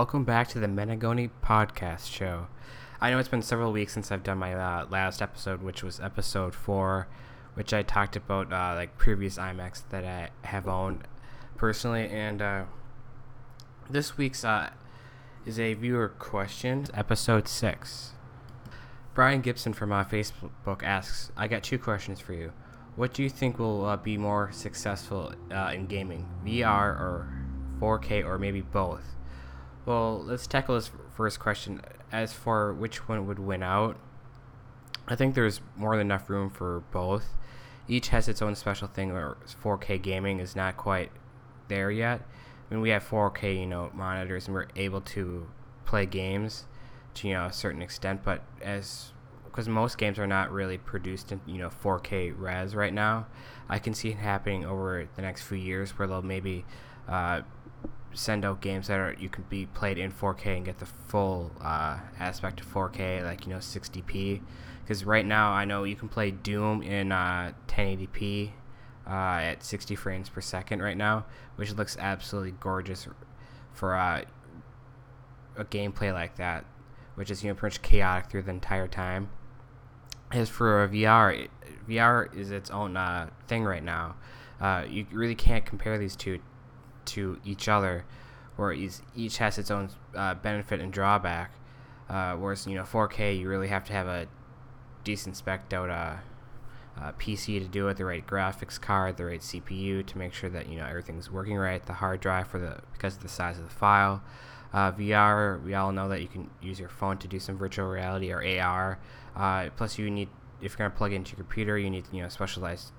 Welcome back to the Menegoni Podcast Show. I know it's been several weeks since I've done my uh, last episode, which was episode four, which I talked about uh, like previous iMacs that I have owned personally, and uh, this week's uh, is a viewer question, episode six. Brian Gibson from uh, Facebook asks, "I got two questions for you. What do you think will uh, be more successful in gaming, VR or 4K, or maybe both?" Well, let's tackle this first question. As for which one would win out, I think there's more than enough room for both. Each has its own special thing, where 4K gaming is not quite there yet. I mean, we have 4K, you know, monitors, and we're able to play games to you know a certain extent. But as because most games are not really produced in you know 4K res right now, I can see it happening over the next few years where they'll maybe uh, send out games that are you can be played in 4K and get the full uh, aspect of 4K, like you know 60p. Because right now I know you can play Doom in uh, 1080p uh, at 60 frames per second right now, which looks absolutely gorgeous for uh, a gameplay like that, which is you know pretty much chaotic through the entire time. As for VR, VR is its own uh, thing right now. Uh, you really can't compare these two to each other, where each, has its own uh, benefit and drawback. Uh, whereas you know 4K, you really have to have a decent spec out uh, uh PC to do it, the right graphics card, the right CPU to make sure that you know everything's working right. The hard drive for the because of the size of the file. Uh, VR, we all know that you can use your phone to do some virtual reality or AR. Uh, plus, you need if you're gonna plug it into your computer, you need you know specialized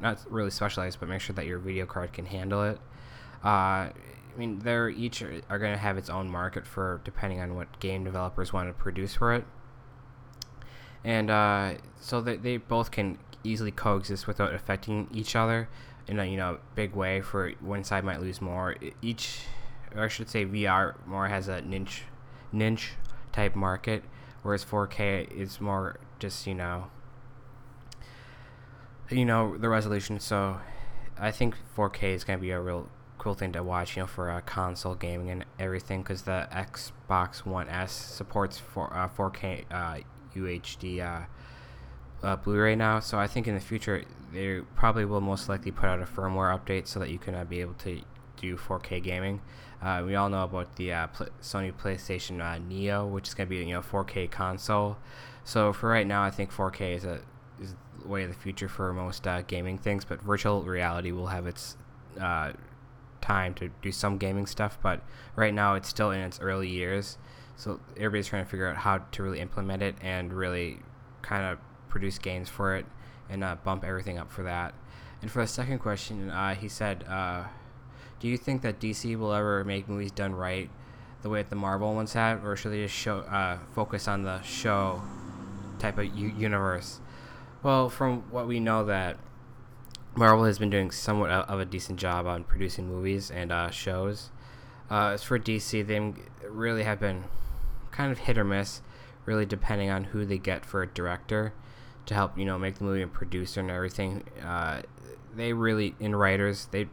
not really specialized, but make sure that your video card can handle it. Uh, I mean, they're each are, going to have its own market for depending on what game developers want to produce for it, and uh, so they, they both can easily coexist without affecting each other in a you know big way. For one side might lose more. Each, or I should say, VR more has a niche niche type market, whereas 4K is more just you know you know the resolution. So I think 4K is gonna be a real cool thing to watch. You know, for uh, console gaming and everything, because the Xbox One S supports for uh, 4K uh, UHD uh, Blu-ray now. So I think in the future they probably will most likely put out a firmware update so that you can uh, be able to do 4K gaming. Uh, we all know about the uh, Sony PlayStation uh, Neo, which is going to be you know 4K console. So for right now, I think 4K is a is the way of the future for most uh, gaming things. But virtual reality will have its uh, time to do some gaming stuff. But right now, it's still in its early years. So everybody's trying to figure out how to really implement it and really kind of produce games for it and uh, bump everything up for that. And for the second question, uh, he said, uh, "Do you think that DC will ever make movies done right, the way that the Marvel ones have, or should they just show uh, focus on the show type of u- universe?" Well, from what we know, that Marvel has been doing somewhat of a decent job on producing movies and uh, shows. Uh, as for DC, they really have been kind of hit or miss, really depending on who they get for a director to help you know make the movie and producer and everything. Uh, they really in writers they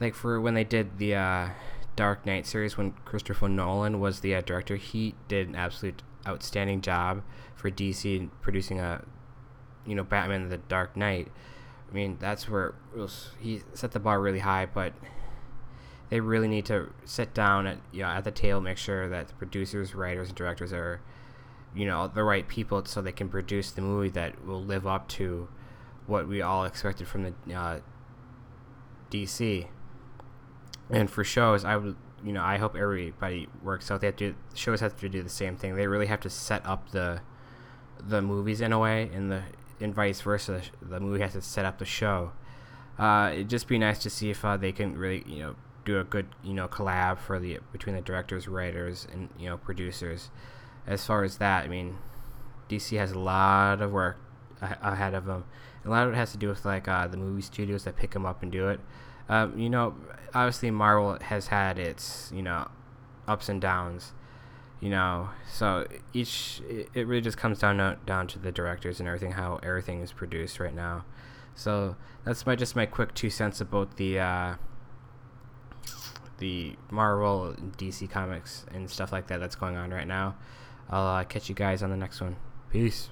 like for when they did the uh, Dark Knight series when Christopher Nolan was the uh, director, he did an absolute outstanding job for DC producing a, you know, Batman the Dark Knight. I mean, that's where was, he set the bar really high, but they really need to sit down at you know at the table, make sure that the producers, writers, and directors are, you know, the right people, so they can produce the movie that will live up to what we all expected from the uh, DC. And for shows, I would you know, I hope everybody works out. They have to shows have to do the same thing. They really have to set up the the movies in a way, and the and vice versa. The movie has to set up the show. Uh, it'd just be nice to see if uh, they can really, you know, do a good, you know, collab for the between the directors, writers, and you know, producers. As far as that, I mean, DC has a lot of work ahead of them. A lot of it has to do with like uh, the movie studios that pick them up and do it. Um, you know, obviously Marvel has had its you know ups and downs. You know, so each it, it really just comes down to, down to the directors and everything, how everything is produced right now. So that's my just my quick two cents about the uh, the Marvel, DC comics, and stuff like that that's going on right now. I'll uh, catch you guys on the next one. Peace.